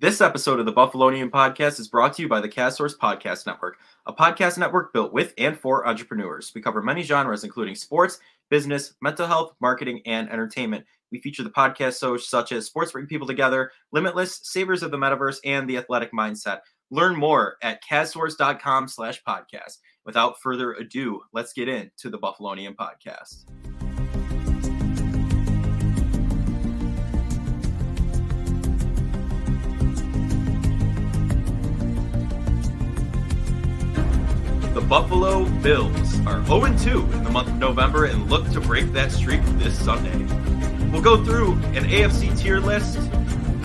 This episode of the Buffalonian Podcast is brought to you by the CastSource Podcast Network, a podcast network built with and for entrepreneurs. We cover many genres, including sports, business, mental health, marketing, and entertainment. We feature the podcast shows such as Sports Bring People Together, Limitless, Savers of the Metaverse, and The Athletic Mindset. Learn more at castsource.com slash podcast. Without further ado, let's get into the Buffalonian Podcast. Buffalo Bills are 0 2 in the month of November and look to break that streak this Sunday. We'll go through an AFC tier list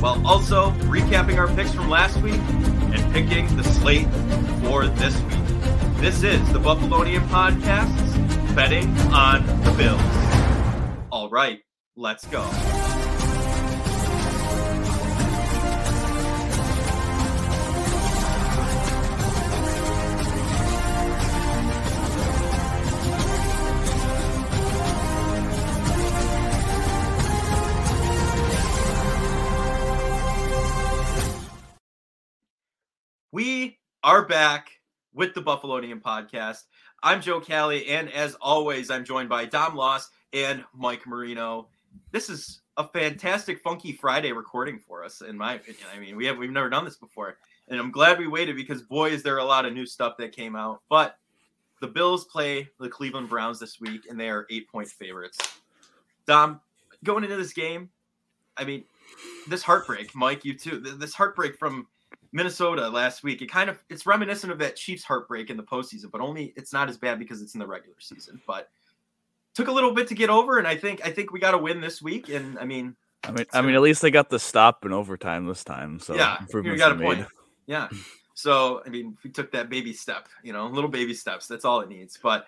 while also recapping our picks from last week and picking the slate for this week. This is the Buffalonian Podcasts betting on the Bills. All right, let's go. We are back with the Buffalonian podcast. I'm Joe Callie, and as always, I'm joined by Dom Loss and Mike Marino. This is a fantastic Funky Friday recording for us, in my opinion. I mean, we have we've never done this before, and I'm glad we waited because boy, is there a lot of new stuff that came out. But the Bills play the Cleveland Browns this week, and they are eight point favorites. Dom, going into this game, I mean, this heartbreak, Mike, you too. This heartbreak from Minnesota last week. It kind of it's reminiscent of that Chiefs heartbreak in the postseason, but only it's not as bad because it's in the regular season. But took a little bit to get over, and I think I think we got to win this week. And I mean, I mean, I mean, at least they got the stop in overtime this time. So yeah, you got a point. Yeah. So I mean, we took that baby step, you know, little baby steps. That's all it needs. But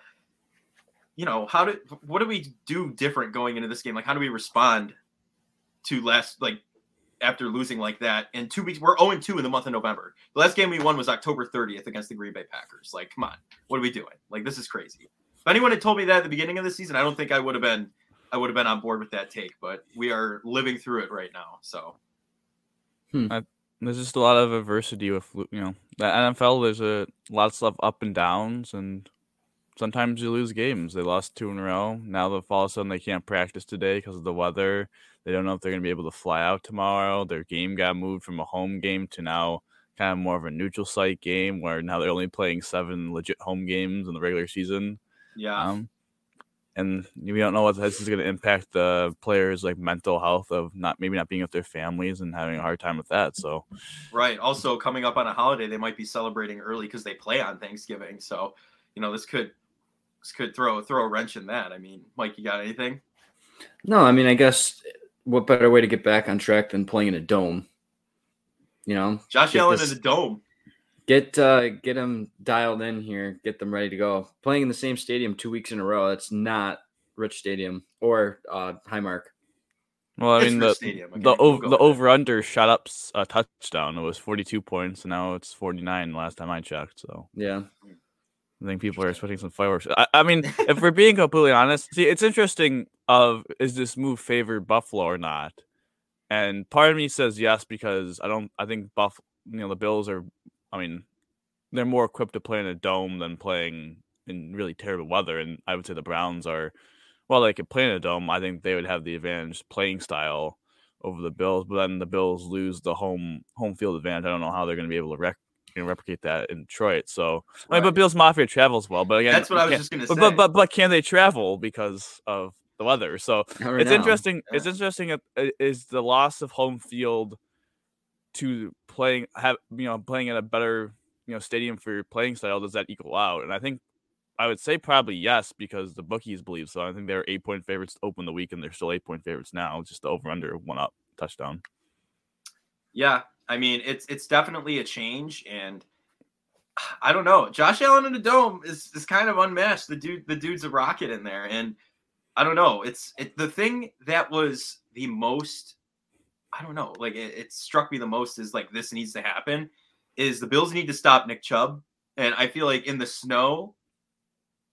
you know, how did what do we do different going into this game? Like, how do we respond to last like after losing like that. And two weeks, we're 0 2 in the month of November. The last game we won was October 30th against the Green Bay Packers. Like, come on, what are we doing? Like, this is crazy. If anyone had told me that at the beginning of the season, I don't think I would have been. I would have been on board with that take, but we are living through it right now. So, hmm. I, there's just a lot of adversity with you know the NFL. There's a lot of stuff up and downs, and sometimes you lose games. They lost two in a row. Now, the all of a sudden, they can't practice today because of the weather they don't know if they're going to be able to fly out tomorrow. Their game got moved from a home game to now kind of more of a neutral site game where now they're only playing seven legit home games in the regular season. Yeah. Um, and we don't know what this is going to impact the players' like mental health of not maybe not being with their families and having a hard time with that. So, right. Also, coming up on a holiday, they might be celebrating early because they play on Thanksgiving. So, you know, this could could throw throw a wrench in that. I mean, Mike, you got anything? No, I mean, I guess what better way to get back on track than playing in a dome? You know, Josh Allen this, in the dome. Get uh, get them dialed in here. Get them ready to go. Playing in the same stadium two weeks in a row. That's not Rich Stadium or uh, Highmark. Well, I mean the okay, the we'll the over under shot up a touchdown. It was forty two points, and now it's forty nine. Last time I checked, so yeah. I think people are expecting some fireworks. I, I mean, if we're being completely honest, see, it's interesting. Of is this move favored Buffalo or not? And part of me says yes because I don't. I think Buff, you know, the Bills are. I mean, they're more equipped to play in a dome than playing in really terrible weather. And I would say the Browns are. Well, they could play in a dome. I think they would have the advantage playing style over the Bills. But then the Bills lose the home home field advantage. I don't know how they're going to be able to rec- you know, replicate that in Detroit. So, right. I mean, but Bills Mafia travels well. But again, that's what I was just going to say. But, but but can they travel because of the weather? So it's interesting. Yeah. It's interesting. Uh, is the loss of home field to playing have you know playing at a better you know stadium for your playing style? Does that equal out? And I think I would say probably yes because the bookies believe so. I think they're eight point favorites to open the week, and they're still eight point favorites now. Just the over under one up touchdown. Yeah, I mean, it's it's definitely a change, and I don't know. Josh Allen in the dome is is kind of unmatched. The dude, the dude's a rocket in there, and I don't know. It's it, the thing that was the most. I don't know. Like it, it struck me the most is like this needs to happen. Is the Bills need to stop Nick Chubb, and I feel like in the snow,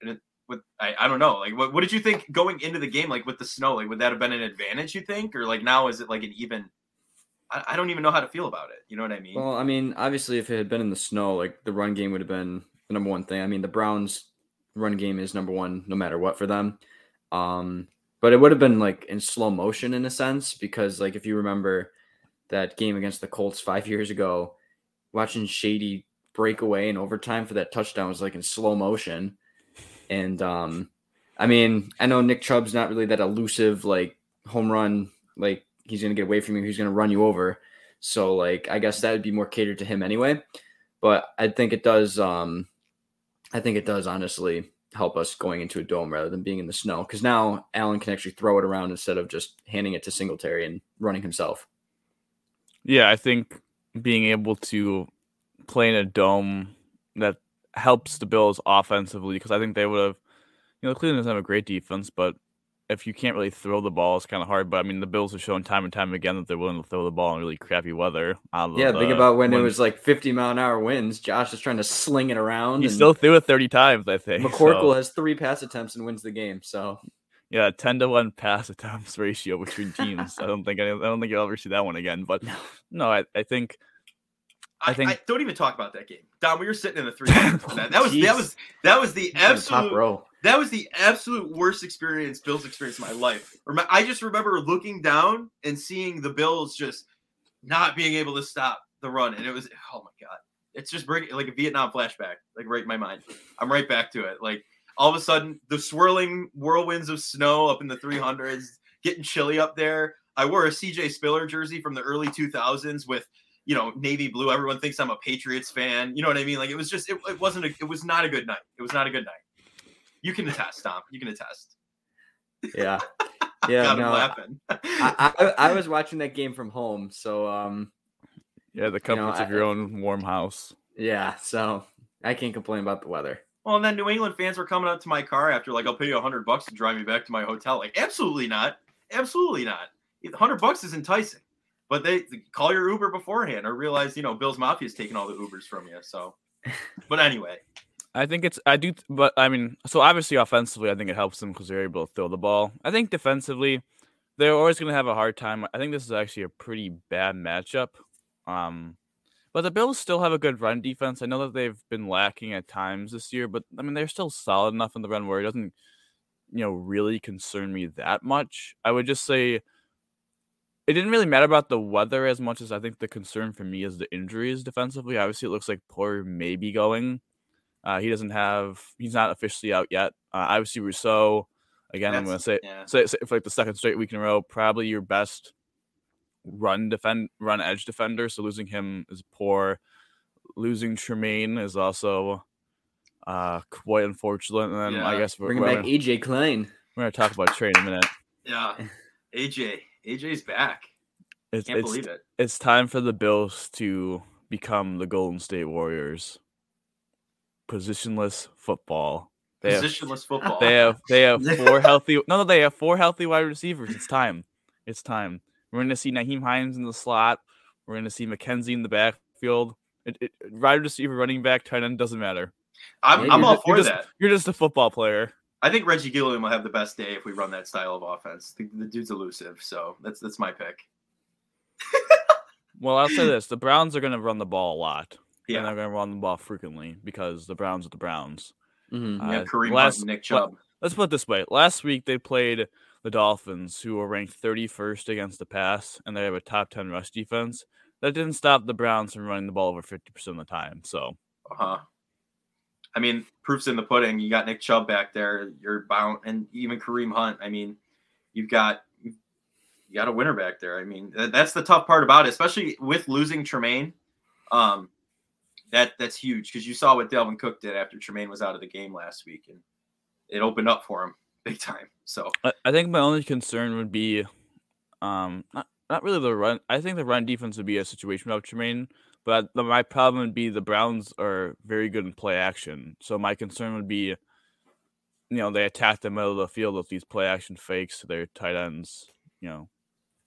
and it, with I, I don't know. Like what what did you think going into the game? Like with the snow, like would that have been an advantage? You think, or like now is it like an even? I, don't even know how to feel about it. You know what I mean? Well, I mean, obviously, if it had been in the snow, like the run game would have been the number one thing. I mean, the Browns' run game is number one no matter what for them. Um, but it would have been like in slow motion in a sense because, like, if you remember that game against the Colts five years ago, watching Shady break away in overtime for that touchdown was like in slow motion. And um, I mean, I know Nick Chubb's not really that elusive, like home run, like he's gonna get away from you, he's gonna run you over. So like I guess that would be more catered to him anyway. But I think it does um I think it does honestly help us going into a dome rather than being in the snow. Because now Allen can actually throw it around instead of just handing it to Singletary and running himself. Yeah, I think being able to play in a dome that helps the Bills offensively because I think they would have, you know, Cleveland doesn't have a great defense, but if you can't really throw the ball, it's kind of hard. But I mean, the Bills have shown time and time again that they're willing to throw the ball in really crappy weather. Yeah, the, think about when, when, it was like 50 mile an hour winds. Josh is trying to sling it around. He still threw it 30 times, I think. McCorkle so. has three pass attempts and wins the game. So yeah, 10 to 1 pass attempts ratio between teams. I don't think I, don't think you'll ever see that one again. But no, no I, I think I think I, I, don't even talk about that game. Dom, we were sitting in the three. that. that was that was that was the absolute that was the absolute worst experience Bills experience in my life. I just remember looking down and seeing the Bills just not being able to stop the run, and it was oh my god, it's just bringing like a Vietnam flashback, like right in my mind. I'm right back to it. Like all of a sudden, the swirling whirlwinds of snow up in the 300s, getting chilly up there. I wore a CJ Spiller jersey from the early 2000s with you know, navy blue. Everyone thinks I'm a Patriots fan. You know what I mean? Like it was just, it, it wasn't, a, it was not a good night. It was not a good night. You can attest, Tom. You can attest. Yeah. Yeah. no, laughing. I, I, I, was watching that game from home. So, um, yeah, the comforts you know, of your own warm house. Yeah. So I can't complain about the weather. Well, and then New England fans were coming up to my car after, like, I'll pay you a hundred bucks to drive me back to my hotel. Like, absolutely not. Absolutely not. hundred bucks is enticing but they call your Uber beforehand or realize, you know, Bill's Mafia is taking all the Ubers from you. So, but anyway. I think it's I do, but I mean, so obviously offensively, I think it helps them because they're able to throw the ball. I think defensively, they're always going to have a hard time. I think this is actually a pretty bad matchup. Um, but the Bills still have a good run defense. I know that they've been lacking at times this year, but I mean they're still solid enough in the run where it doesn't, you know, really concern me that much. I would just say it didn't really matter about the weather as much as I think the concern for me is the injuries defensively. Obviously, it looks like Poyer may be going. Uh, he doesn't have. He's not officially out yet. Uh, obviously, Rousseau. Again, That's, I'm going to say, yeah. say, say for like the second straight week in a row, probably your best run defend run edge defender. So losing him is poor. Losing Tremaine is also uh, quite unfortunate. And then yeah. I guess we're bringing back AJ Klein. We're going to talk about Trey in a minute. Yeah, AJ. AJ's back. It's, Can't it's, believe it. It's time for the Bills to become the Golden State Warriors. Positionless football. They Positionless have, football. They have they have four healthy no no they have four healthy wide receivers. It's time. It's time. We're gonna see Nyheim Hines in the slot. We're gonna see McKenzie in the backfield. It, it, wide receiver, running back, tight end doesn't matter. I'm, I'm all for you're that. Just, you're just a football player. I think Reggie Gilliam will have the best day if we run that style of offense. The, the dude's elusive, so that's that's my pick. well, I'll say this: the Browns are going to run the ball a lot. Yeah, and they're going to run the ball frequently because the Browns are the Browns. Mm-hmm. Uh, yeah, Kareem last, Hunt, Nick Chubb. Let's put it this way: last week they played the Dolphins, who were ranked 31st against the pass, and they have a top 10 rush defense. That didn't stop the Browns from running the ball over 50% of the time. So, uh huh. I mean, proof's in the pudding. You got Nick Chubb back there. You're bound, and even Kareem Hunt. I mean, you've got you got a winner back there. I mean, that's the tough part about it, especially with losing Tremaine. Um, that that's huge because you saw what Dalvin Cook did after Tremaine was out of the game last week, and it opened up for him big time. So I think my only concern would be, um, not not really the run. I think the run defense would be a situation without Tremaine. But my problem would be the Browns are very good in play action. So my concern would be, you know, they attack the middle of the field with these play action fakes to their tight ends. You know,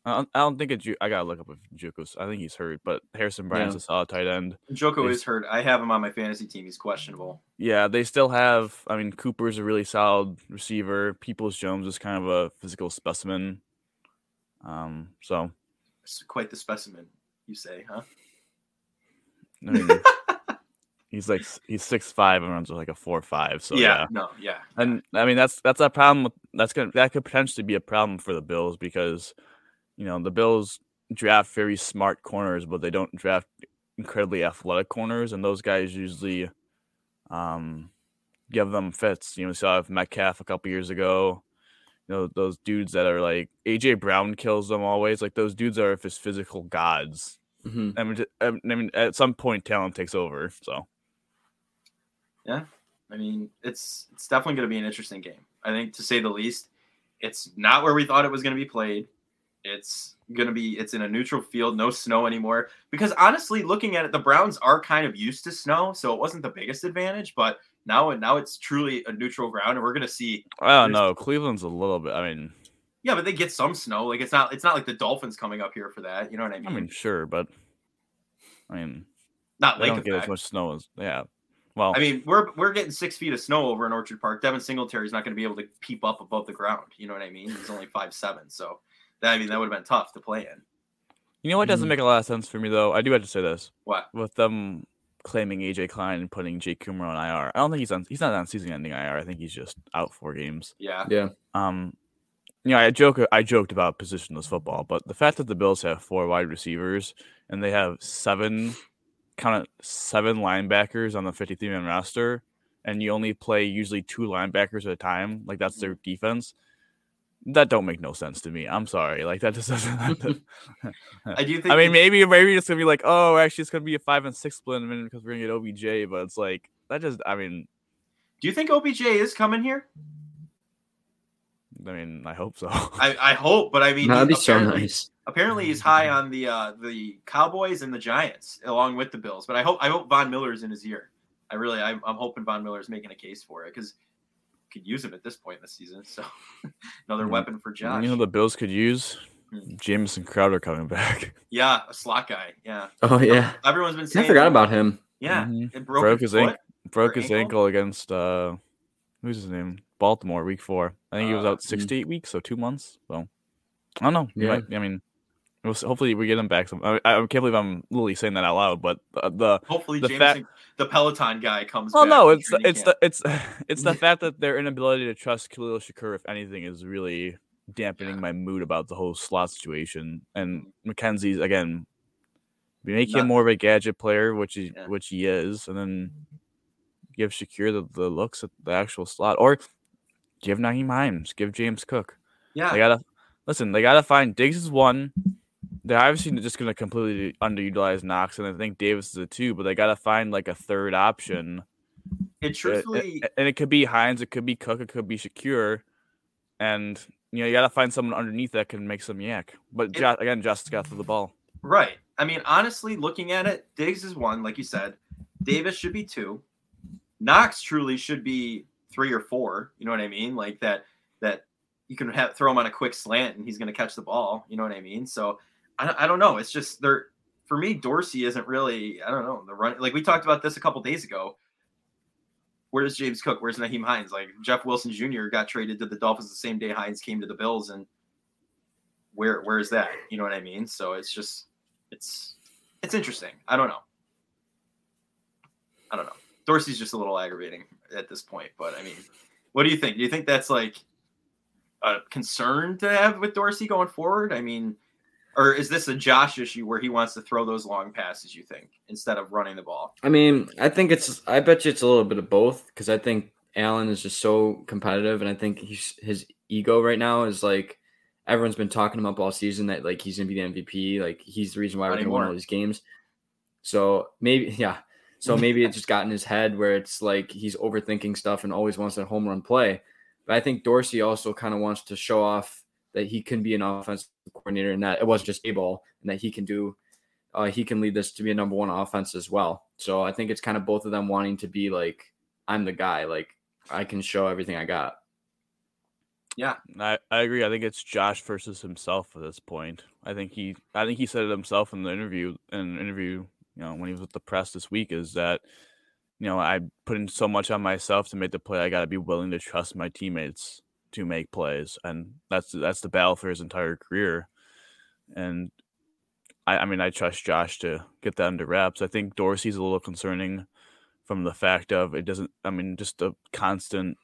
I don't, I don't think it's. I gotta look up if Njoku's. I think he's hurt, but Harrison Bryant's yeah. a solid tight end. Njoku is hurt. I have him on my fantasy team. He's questionable. Yeah, they still have. I mean, Cooper's a really solid receiver. Peoples Jones is kind of a physical specimen. Um, so it's quite the specimen. You say, huh? I mean, he's like he's six five and runs with like a four five. So yeah. yeah, no, yeah, And I mean that's that's a problem. With, that's gonna that could potentially be a problem for the Bills because you know the Bills draft very smart corners, but they don't draft incredibly athletic corners, and those guys usually um give them fits. You know, we saw with Metcalf a couple years ago. You know, those dudes that are like AJ Brown kills them always. Like those dudes are just physical gods. hmm I mean, I mean, at some point, talent takes over. So yeah, I mean, it's it's definitely going to be an interesting game. I think, to say the least, it's not where we thought it was going to be played. It's going to be it's in a neutral field, no snow anymore. Because honestly, looking at it, the Browns are kind of used to snow, so it wasn't the biggest advantage. But now, and now it's truly a neutral ground, and we're going to see. I don't know. Cleveland's a little bit. I mean, Yeah, but they get some snow. Like it's not it's not like the Dolphins coming up here for that. You know what I mean? I mean, sure, but I mean, not they Lake don't get as much snow as yeah. Well, I mean, we're we're getting six feet of snow over in Orchard Park. Devin Singletary's not going to be able to peep up above the ground. You know what I mean? He's only five seven, so I mean that would have been tough to play in. you know what doesn't Mhm. make a lot of sense for me though. I do have to say this What? with them claiming AJ Klein and putting Jake Coomer on IR. I don't think he's on. He's not on season-ending IR. I think he's just out four games. Yeah, Yeah. Um, you know, I joke. I joked about positionless football, but the fact that the Bills have four wide receivers and they have seven, count it, seven linebackers on the fifty-three man roster, and you only play usually two linebackers at a time, like that's their defense. That don't make no sense to me. I'm sorry. Like that just doesn't. I do think. I mean, maybe maybe it's gonna be like, oh, actually, it's gonna be a five and six split in a minute because we're gonna get OBJ. But it's like that just. I mean, do you think OBJ is coming here? I mean, I hope so. I, I hope, but I mean, That'd be so apparently- nice. Apparently, he's high on the uh, the Cowboys and the Giants, along with the Bills. But I hope I hope Von Miller's in his ear. I really, I'm, I'm hoping Von Miller's making a case for it because could use him at this point in the season. So another Mhm. weapon for Josh. you know, the Bills could use Hmm. Jameson Crowder coming back. yeah, a slot guy. Yeah, Oh yeah. everyone's been saying. I saying. forgot about him. Yeah, Mhm. it broke, Broke his his foot. ankle. Broke his ankle? ankle against uh, who's his name? Baltimore, week four. I think he was Uh, out six to eight weeks, so two months. So I don't know. He Yeah. might- I mean, hopefully we get him back. Some. I, I can't believe I'm literally saying that out loud, but the, the Hopefully, the Jameson, fact- the Peloton guy comes. Well, no, it's the, it's camp. the it's it's the fact that their inability to trust Khalil Shakir, if anything, is really dampening Yeah. my mood about the whole slot situation. And mm-hmm. McKenzie's again, we make Not- him more of a gadget player, which he Yeah. which he is, and then give Shakir the, the looks at the actual slot, or give Nyheim Hines, give James Cook. yeah. They gotta listen. They gotta find Diggs is one. They're obviously just gonna completely underutilize Knox, and I think Davis is a two. But they gotta find like a third option. It truthfully, and it could be Hines, it could be Cook, it could be Shakir, and you know you gotta find someone underneath that can make some YAC. But It- Jo- again, Justice got through the ball. right. I mean, honestly, looking at it, Diggs is one, like you said. Davis should be two. Knox truly should be three or four. You know what I mean? Like that. That you can have, throw him on a quick slant and he's going to catch the ball. You know what I mean? So I, don't- I don't know. It's just there for me. Dorsey isn't really. I don't know the run. Like we talked about this a couple days ago. Where's James Cook? Where's Nyheim Hines? Like Jeff Wilson Jr. got traded to the Dolphins the same day Hines came to the Bills, and where where is that? You know what I mean? So it's just it's it's interesting. I don't know. I don't know. Dorsey's just a little aggravating at this point, but I mean, what do you think? Do you think that's like a concern to have with Dorsey going forward? I mean, or is this a Josh issue where he wants to throw those long passes? You think instead of running the ball? I mean, I think it's. I bet you it's a little bit of both because I think Allen is just so competitive, and I think he's his ego right now is like everyone's been talking him up all season that like he's gonna be the MVP, like he's the reason why Not we're gonna win all these games. So maybe, yeah. So maybe it just got in his head where it's like he's overthinking stuff and always wants a home run play. But I think Dorsey also kind of wants to show off that he can be an offensive coordinator and that it wasn't just a ball and that he can do uh, he can lead this to be a number one offense as well. So I think it's kind of both of them wanting to be like, I'm the guy, like I can show everything I got. Yeah, I, I agree. I think it's Josh versus himself at this point. I think he I think he said it himself in the interview in an interview, you know, when he was with the press this week is that you know, I put in so much on myself to make the play. I got to be willing to trust my teammates to make plays, and that's that's the battle for his entire career. And I, I mean, I trust Josh to get that under wraps. I think Dorsey's a little concerning from the fact of it doesn't. I mean, just the constant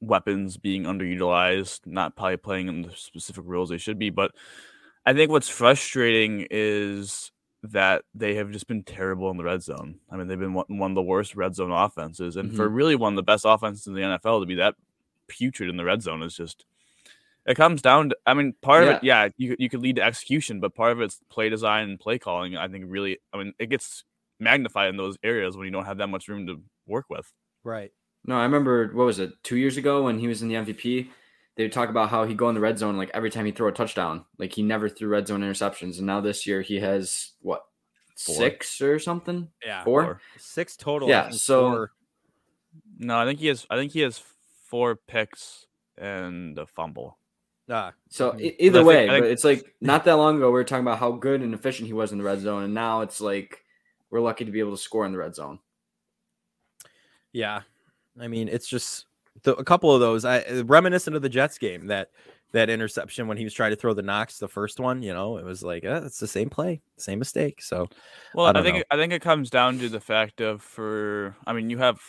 weapons being underutilized, not probably playing in the specific roles they should be. But I think what's frustrating is that they have just been terrible in the red zone. I mean, they've been one, one of the worst red zone offenses, and mm-hmm. for really one of the best offenses in the NFL to be that putrid in the red zone is just. It comes down to, I mean, part yeah. of it, yeah, you you could lead to execution, but part of it's play design and play calling. I think really, I mean, it gets magnified in those areas when you don't have that much room to work with. Right. No, I remember what was it two years ago when he was in the MVP. They would talk about how he go in the red zone like every time he throw a touchdown. Like he never threw red zone interceptions, and now this year he has what four. six or something? Yeah, four, four. six total. Yeah, so four. no, I think he has. I think he has four picks and a fumble. Ah, so either think, way, think, but it's like not that long ago we were talking about how good and efficient he was in the red zone, and now it's like we're lucky to be able to score in the red zone. Yeah, I mean, it's just the, a couple of those. I reminiscent of the Jets game that that interception when he was trying to throw the Knox, the first one. You know, it was like eh, it's the same play, same mistake. So, well, I, I think know. I think it comes down to the fact of for. I mean, you have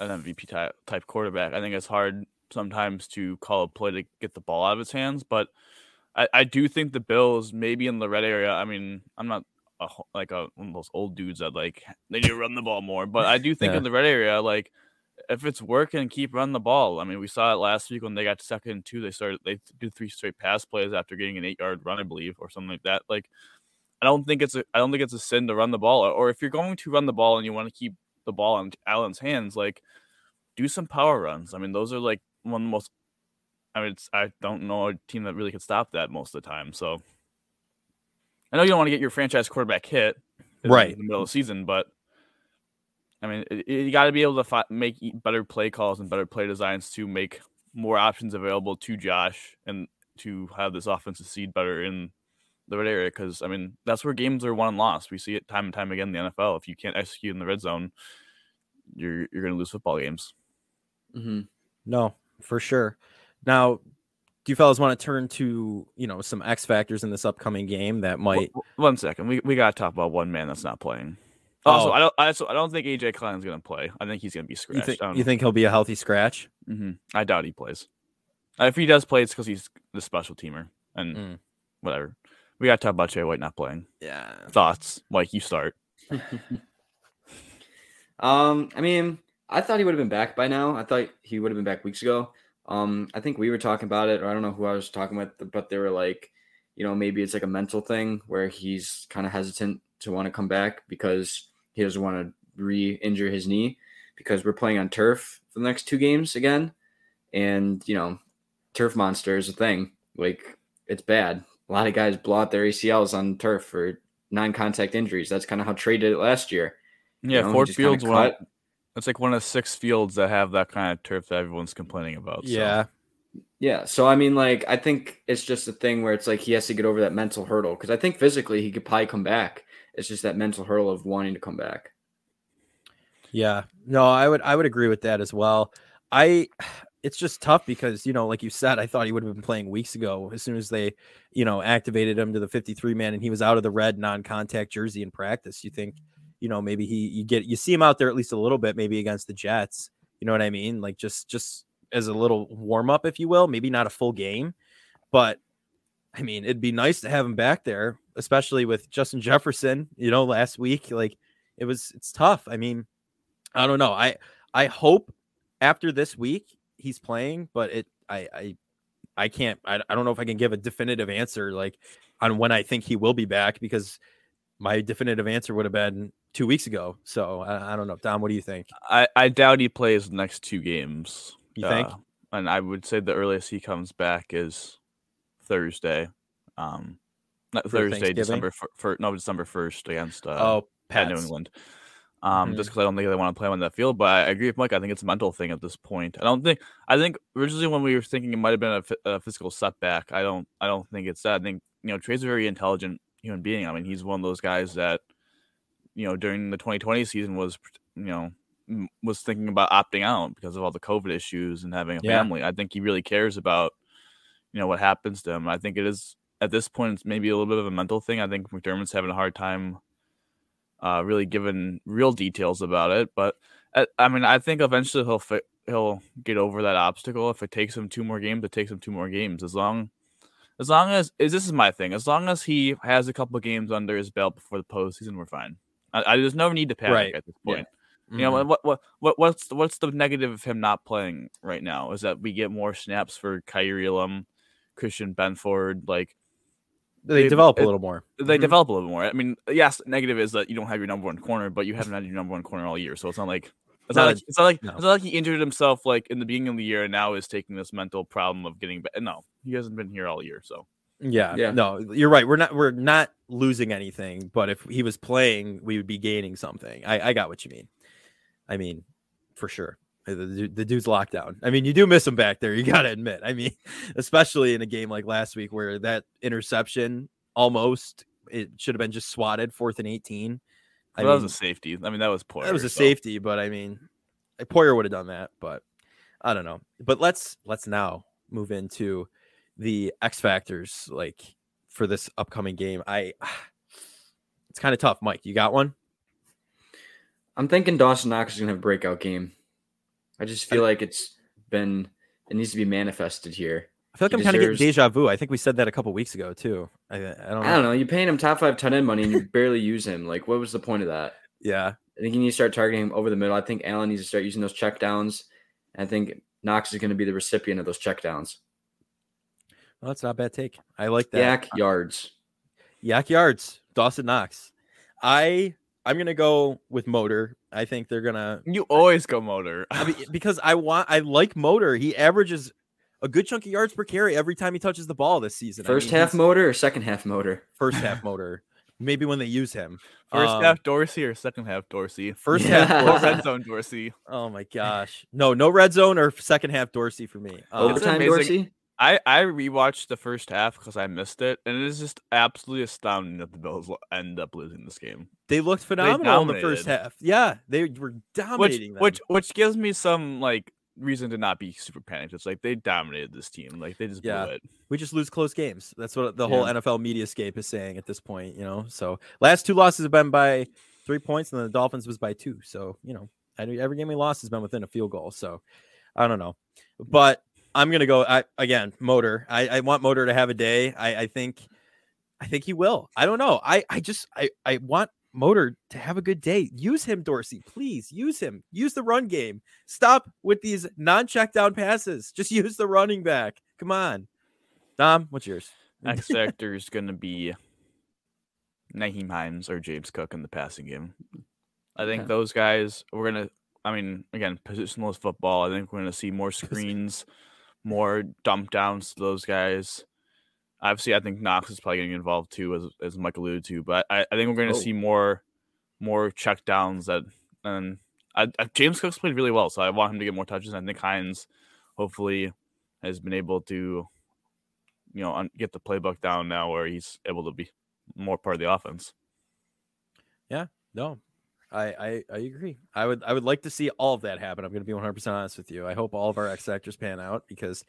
an MVP type type quarterback. I think it's hard sometimes to call a play to get the ball out of his hands, but I, I do think the Bills maybe in the red area. I mean, I'm not a, like a one of those old dudes that like they need to run the ball more, but I do think yeah. in the red area, like if it's working, keep running the ball. I mean, we saw it last week when they got second and two. They started they do three straight pass plays after getting an eight yard run, I believe, or something like that. Like, I don't think it's a I don't think it's a sin to run the ball. Or if you're going to run the ball and you want to keep the ball on Allen's hands, like do some power runs. I mean, those are like one of the most. I mean, it's I don't know a team that really could stop that most of the time. So I know you don't want to get your franchise quarterback hit right in the middle of the season, but I mean, it, you got to be able to fi- make better play calls and better play designs to make more options available to Josh and to have this offense succeed better in the red area. Because I mean, that's where games are won and lost. We see it time and time again in the NFL. If you can't execute in the red zone, you're you're going to lose football games. Mm-hmm. No, for sure. Now, do you fellas want to turn to you know some X factors in this upcoming game that might? One second, we we got to talk about one man that's not playing. Also, oh. I don't. I, also, I don't think AJ Klein's going to play. I think he's going to be scratched. You think, you think, he'll be a healthy scratch? Mm-hmm. I doubt he plays. If he does play, it's because he's the special teamer and mm. whatever. We got to talk about Jay White not playing. Yeah. Thoughts? Like you start. um, I mean, I thought he would have been back by now. I thought he would have been back weeks ago. Um, I think we were talking about it, or I don't know who I was talking with, but they were like, you know, maybe it's like a mental thing where he's kind of hesitant to want to come back because he doesn't want to re-injure his knee because we're playing on turf for the next two games again, and you know, turf monster is a thing. Like it's bad. A lot of guys blow out their ACLs on turf for non-contact injuries. That's kind of how Trey did it last year. Yeah, you know, Ford Field's one. It's like one of six fields that have that kind of turf that everyone's complaining about. So. Yeah. Yeah. So I mean, like, I think it's just a thing where it's like he has to get over that mental hurdle because I think physically he could probably come back. It's just that mental hurdle of wanting to come back. Yeah. No, I would I would agree with that as well. I it's just tough because you know, like you said, I thought he would have been playing weeks ago as soon as they, you know, activated him to the 53 man and he was out of the red non-contact jersey in practice. You think, you know, maybe he you get you see him out there at least a little bit, maybe against the Jets. You know what I mean? Like just just as a little warm up, if you will, maybe not a full game, but I mean, it'd be nice to have him back there, especially with Justin Jefferson, you know, last week. Like it was it's tough. I mean, I don't know. I I hope after this week he's playing, but it I I I can't I, I don't know if I can give a definitive answer like on when I think he will be back because my definitive answer would have been two weeks ago. So I, I don't know. Dom, what do you think? I, I doubt he plays the next two games. You think? Uh, and I would say the earliest he comes back is Thursday. Um, not for Thursday, December for, for, no December first against uh, oh Pat New England. Um, mm-hmm. just because I don't think they want to play him on that field. But I agree with Mike. I think it's a mental thing at this point. I don't think. I think originally when we were thinking it might have been a, a physical setback. I don't. I don't think it's that. I think you know Trey's a very intelligent human being. I mean, he's one of those guys that you know during the 2020 season was you know was thinking about opting out because of all the COVID issues and having a yeah. family. I think he really cares about you know what happens to him. I think it is at this point it's maybe a little bit of a mental thing. I think McDermott's having a hard time uh, really giving real details about it. But uh, I mean, I think eventually he'll fi- he'll get over that obstacle. If it takes him two more games, it takes him two more games. As long as long as is this is my thing. As long as he has a couple games under his belt before the postseason, we're fine. I, I there's no need to panic Right. at this point. Mhm. You know what what what what's the, what's the negative of him not playing right now? Is that we get more snaps for Kaiir Elam, Christian Benford, like they they- develop a little more. they Mhm. develop a little more. I mean, yes, negative is that you don't have your number one corner, but you haven't had your number one corner all year, so it's not like it's Not not a- it's not like no. it's not like he injured himself like in the beginning of the year and now is taking this mental problem of getting back. No, he hasn't been here all year, so Yeah, Yeah. no, you're right. We're not we're not losing anything, but if he was playing, we would be gaining something. I, I got what you mean. I mean, for sure. Uh, The, the dude's locked down. I mean, you do miss him back there. You got to admit. I mean, especially in a game like last week where that interception almost it should have been just swatted fourth and 18. I mean that was a safety. I mean, that was poor. that was a safety, but I mean, Poyer would have done that, but I don't know. But let's let's now move into the X factors, like for this upcoming game. I it's kind of tough, Mike. You got one? I'm thinking Dawson Knox is gonna have a breakout game. I just feel like it's been it needs to be manifested here. I feel like He I'm kind of getting deja vu. I think we said that a couple weeks ago too. I, I don't know. I don't know. You're paying him top five tight end money and you barely use him. Like, what was the point of that? Yeah, I think you need to start targeting him over the middle. I think Allen needs to start using those check downs. I think Knox is going to be the recipient of those check downs. Well, that's not a bad take. I like that. YAC yards. YAC yards, Dawson Knox. I I'm gonna go with Motor. I think they're gonna You always go motor. I mean, because I want, I like Motor. He averages a good chunk of yards per carry every time he touches the ball this season. I First mean, half motor or second half motor? first half Motor. Maybe when they use him. First Um, half Dorsey or second half Dorsey? First Yeah. half. Dorsey. red zone Dorsey. Oh my gosh, no, no red zone or second half Dorsey for me. Um, Overtime. Dorsey. I I rewatched the first half because I missed it, and it is just absolutely astounding that the Bills end up losing this game. they looked phenomenal in the first half. Yeah, they were Which dominating them. which which gives me some like reason to not be super panicked. It's like they dominated this team, like they just Yeah. blew it. we just lose close games. That's what the whole Yeah. NFL media scape is saying at this point. You know, so last two losses have been by three points, and then the Dolphins was by two. So you know, every game we lost has been within a field goal. So I don't know, but I'm gonna go. I again, Motor. I, I want Motor to have a day. I, I think, I think he will. I don't know. I I just I I want Motor to have a good day. Use him, Dorsey. Please use him. Use the run game. Stop with these non-check down passes. Just use the running back. Come on. Dom, what's yours? X factor is going to be Nyheim Hines or James Cook in the passing game. I think Okay. those guys we're gonna. I mean, again, positionless football. I think we're gonna see more screens, more dump downs to those guys. Obviously, I think Knox is probably getting involved too, as as Mike alluded to. But I, I think we're going to Oh. see more more check downs that and I, I, James Cook's played really well, so I want him to get more touches. I think Hines hopefully has been able to, you know, un- get the playbook down now where he's able to be more part of the offense. Yeah, no, I, I I agree. I would I would like to see all of that happen. I'm going to be 100 percent honest with you. I hope all of our X actors pan out because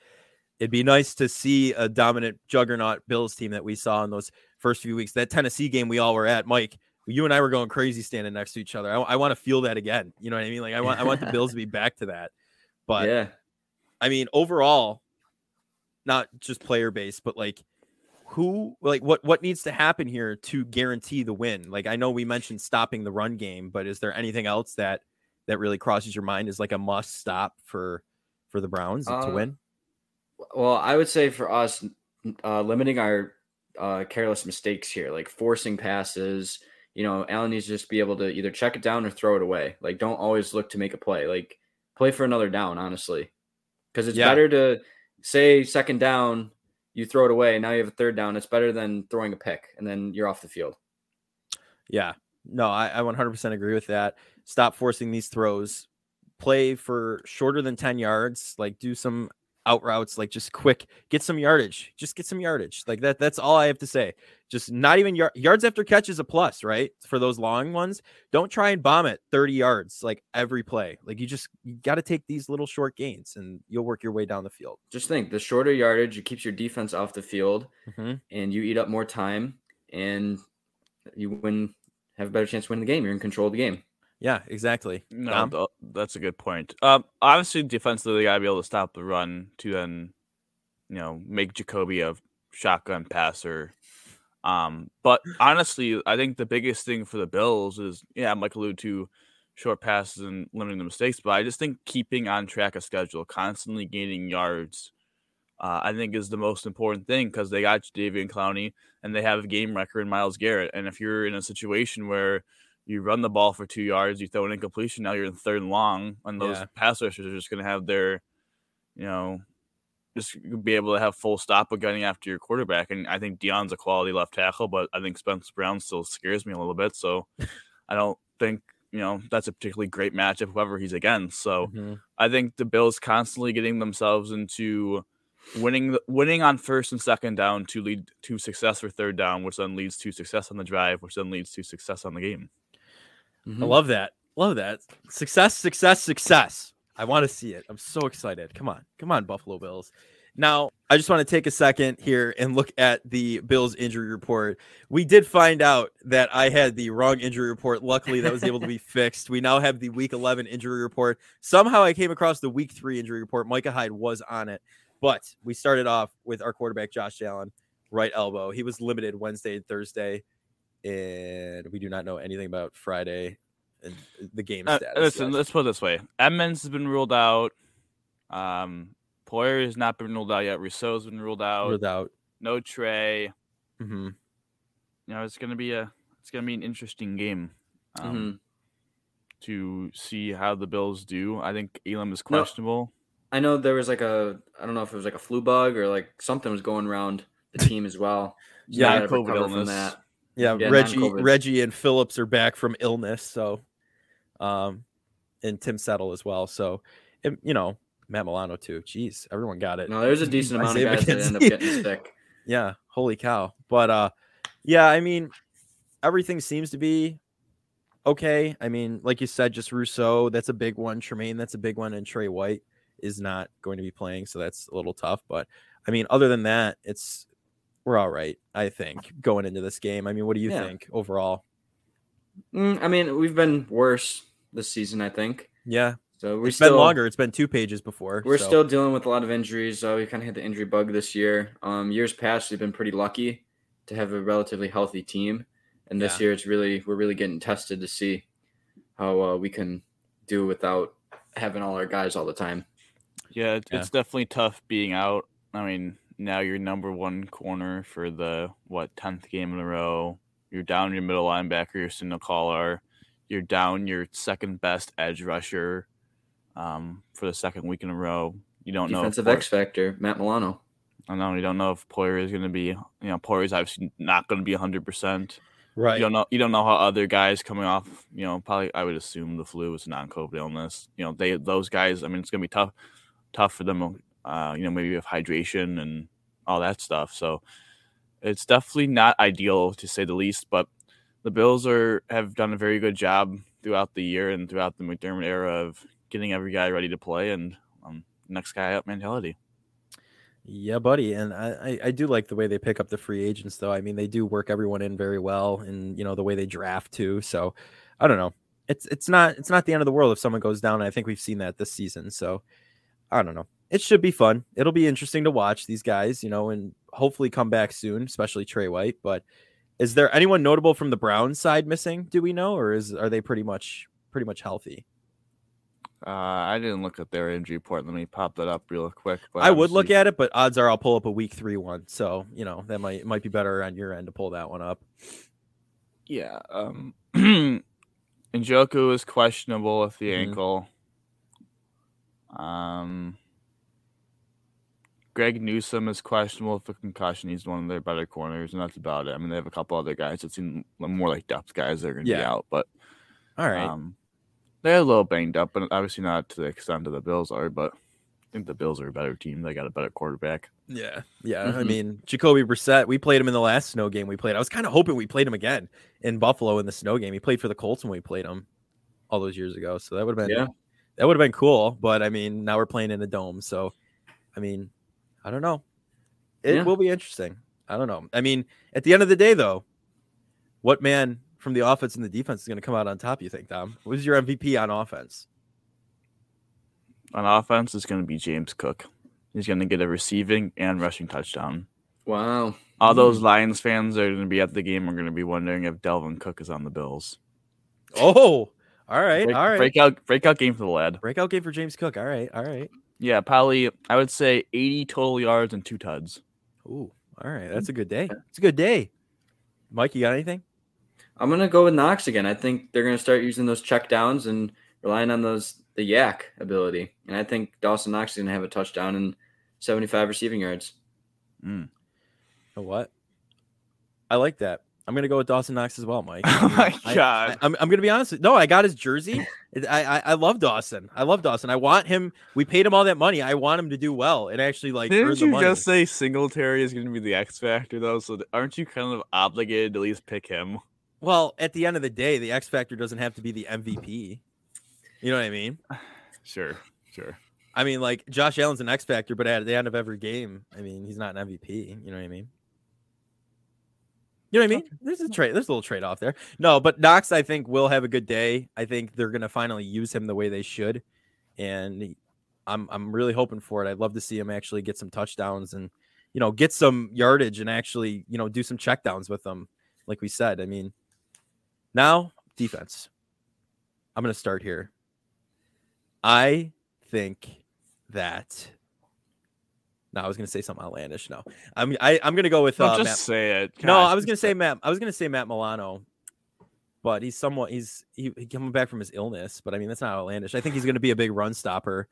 it'd be nice to see a dominant juggernaut Bills team that we saw in those first few weeks. That Tennessee game we all were at, Mike. You and I were going crazy standing next to each other. I, want to feel that again. You know what I mean? Like I want I want the Bills to be back to that. But yeah, I mean, overall, not just player base, but like who like what what needs to happen here to guarantee the win? Like I know we mentioned stopping the run game, but is there anything else that that really crosses your mind as like a must stop for for the Browns to Uh, win? Well, I would say for us, uh, limiting our uh, careless mistakes here, like forcing passes. You know, Allen needs to just be able to either check it down or throw it away. Like, don't always look to make a play. Like, play for another down, honestly, because it's Yeah. better to say second down, you throw it away, now you have a third down. It's better than throwing a pick and then you're off the field. Yeah. No, I, I 100% agree with that. Stop forcing these throws. Play for shorter than 10 yards. Like do some out routes, like just quick, get some yardage, just get some yardage. Like that. That's all I have to say. Just not even yard, yards after catch is a plus, right? For those long ones, don't try and bomb it 30 yards like every play. Like you just you got to take these little short gains and you'll work your way down the field. Just think the shorter yardage, it keeps your defense off the field Mhm. and you eat up more time and you win, have a better chance to win the game. You're in control of the game. Yeah, exactly. No, th- that's a good point. Um, obviously, defensively, they gotta be able to stop the run to then, you know, make Jacoby a shotgun passer. Um, but honestly, I think the biggest thing for the Bills is, yeah, Mike alluded to short passes and limiting the mistakes, but I just think keeping on track of schedule, constantly gaining yards, uh, I think is the most important thing because they got Davian Clowney and they have a game record in Myles Garrett. And if you're in a situation where you run the ball for two yards, you throw an incompletion, now you're in third and long, and those Yeah. pass rushers are just going to have their, you know, just be able to have full stop of getting after your quarterback. And I think Dion's a quality left tackle, but I think Spence Brown still scares me a little bit. So I don't think, you know, that's a particularly great matchup, whoever he's against. So Mhm. I think the Bills constantly getting themselves into winning winning on first and second down to lead to success for third down, which then leads to success on the drive, which then leads to success on the game. I mm-hmm. love that. Love that. Success, success, success. I want to see it. I'm so excited. Come on. Come on, Buffalo Bills. Now, I just want to take a second here and look at the Bills injury report. We did find out that I had the wrong injury report. Luckily, that was able to be fixed. We now have the week 11 injury report. Somehow I came across the week 3 injury report. Micah Hyde was on it. But we started off with our quarterback Josh Allen, right elbow. He was limited Wednesday and Thursday and we do not know anything about Friday and the game Uh, status. listen, yet. let's put it this way: Edmunds has been ruled out. Um, Poyer has not been ruled out yet. Rousseau's been ruled out. without. No Trey. Mm-hmm. You know, it's gonna be a it's gonna be an interesting game. Um, Mhm. To see how the Bills do. I think Elam is No. questionable. I know there was like a, I don't know if it was like a flu bug or like something was going around the team as well. So Yeah, COVID recover from illness. that. Yeah, Yeah, Reggie. Reggie, and Phillips are back from illness. So, um, and Tim Settle as well. So, and, you know, Matt Milano too. Jeez, everyone got it. No, there's a decent amount of guys that end up getting sick. Yeah, holy cow. But uh yeah, I mean everything seems to be okay. I mean, like you said, just Rousseau, that's a big one. Tremaine, that's a big one, and Trey White is not going to be playing, so that's a little tough. But I mean, other than that, it's we're all right, I think, going into this game. I mean, what do you Yeah. think overall? Mm, I mean, we've been worse this season, I think. Yeah, So we it's still been longer. It's been two pages before. We're so- still dealing with a lot of injuries. Uh, we kind of had the injury bug this year. Um, years past, we've been pretty lucky to have a relatively healthy team, and this Yeah. year it's really we're really getting tested to see how uh, we can do without having all our guys all the time. Yeah, it- Yeah. it's definitely tough being out. I mean, now you're number one corner for the what tenth game in a row. You're down your middle linebacker, your signal caller. You're down your second best edge rusher um, for the second week in a row. You don't Defensive know. if X factor, Matt Milano. I know you don't know if Poyer is going to be. You know, Poyer is obviously not going to be hundred percent. right. You don't know. You don't know how other guys coming off. You know, probably I would assume the flu is a non-COVID illness. You know, they those guys. I mean, it's gonna be tough, tough for them. Uh, you know, maybe with hydration and all that stuff. So it's definitely not ideal to say the least. But the Bills are have done a very good job throughout the year and throughout the McDermott era of getting every guy ready to play and um, next guy up mentality. Yeah, buddy, and I, I do like the way they pick up the free agents, though. I mean, they do work everyone in very well, and you know the way they draft too. So, I don't know. It's it's not it's not the end of the world if someone goes down. I think we've seen that this season. So, I don't know. It should be fun. It'll be interesting to watch these guys, you know, and hopefully come back soon, especially Trey White. But is there anyone notable from the Browns side missing? Do we know, or is are they pretty much pretty much healthy? Uh, I didn't look at their injury report. Let me pop that up real quick. But I would look at it, but odds are I'll pull up a week three one. So you know that might might be better on your end to pull that one up. Yeah. Um Njoku is questionable with the Mhm. ankle. Um Greg Newsome is questionable the concussion. He's one of their better corners, and that's about it. I mean, they have a couple other guys that seem more like depth guys that are going to be out, but All right. um, they're a little banged up, but obviously not to the extent of the Bills are. But I think the Bills are a better team. They got a better quarterback. Yeah, yeah. I Mm-hmm. Mhm. mean, Jacoby Brissett. We played him in the last snow game we played. I was kind of hoping we played him again in Buffalo in the snow game. He played for the Colts when we played him all those years ago. So that would have been Yeah. that would have been cool. But I mean, now we're playing in a dome. So, I mean, I don't know. It Yeah. will be interesting. I don't know. I mean, at the end of the day, though, what man from the offense and the defense is going to come out on top? You think, Dom? Who's your MVP on offense? On offense, it's going to be James Cook. He's going to get a receiving and rushing touchdown. Wow. All those Mm. Lions fans that are going to be at the game are going to be wondering if Dalvin Cook is on the Bills. Oh, all right, Break- all right. Breakout, breakout game for the lad. Breakout game for James Cook. All right, all right. Yeah, probably. I would say 80 total yards and two tuds. Ooh, all right. That's a good day. It's a good day. Mike, you got anything? I'm gonna go with Knox again. I think they're gonna start using those check downs and relying on those the YAC ability. And I think Dawson Knox is gonna have a touchdown and 75 receiving yards. Mm. Oh, what? I like that. I'm gonna go with Dawson Knox as well, Mike. Oh my I- God. I, am I'm gonna be honest. No, I got his jersey. I, I I love Dawson. I love Dawson. I want him. We paid him all that money. I want him to do well and actually like Didn't the you money. just say Singletary is going to be the X factor though? So aren't you kind of obligated to at least pick him? Well, at the end of the day, the X factor doesn't have to be the MVP. You know what I mean? Sure, sure. I mean, like Josh Allen's an X factor, but at the end of every game, I mean, he's not an MVP. You know what I mean? You know what I mean? There's a trade. There's a little trade off there. No, but Knox, I think, will have a good day. I think they're gonna finally use him the way they should, and I'm I'm really hoping for it. I'd love to see him actually get some touchdowns and you know get some yardage and actually you know do some checkdowns with them, like we said. I mean, now defense. I'm gonna start here. I think that. No, I was gonna say something outlandish. No, I'm I, I'm gonna go with Don't uh, just Matt- say it. no, I was gonna say Matt. I was gonna say Matt Milano, but he's somewhat he's he, he coming back from his illness. But I mean, that's not outlandish. I think he's gonna be a big run stopper,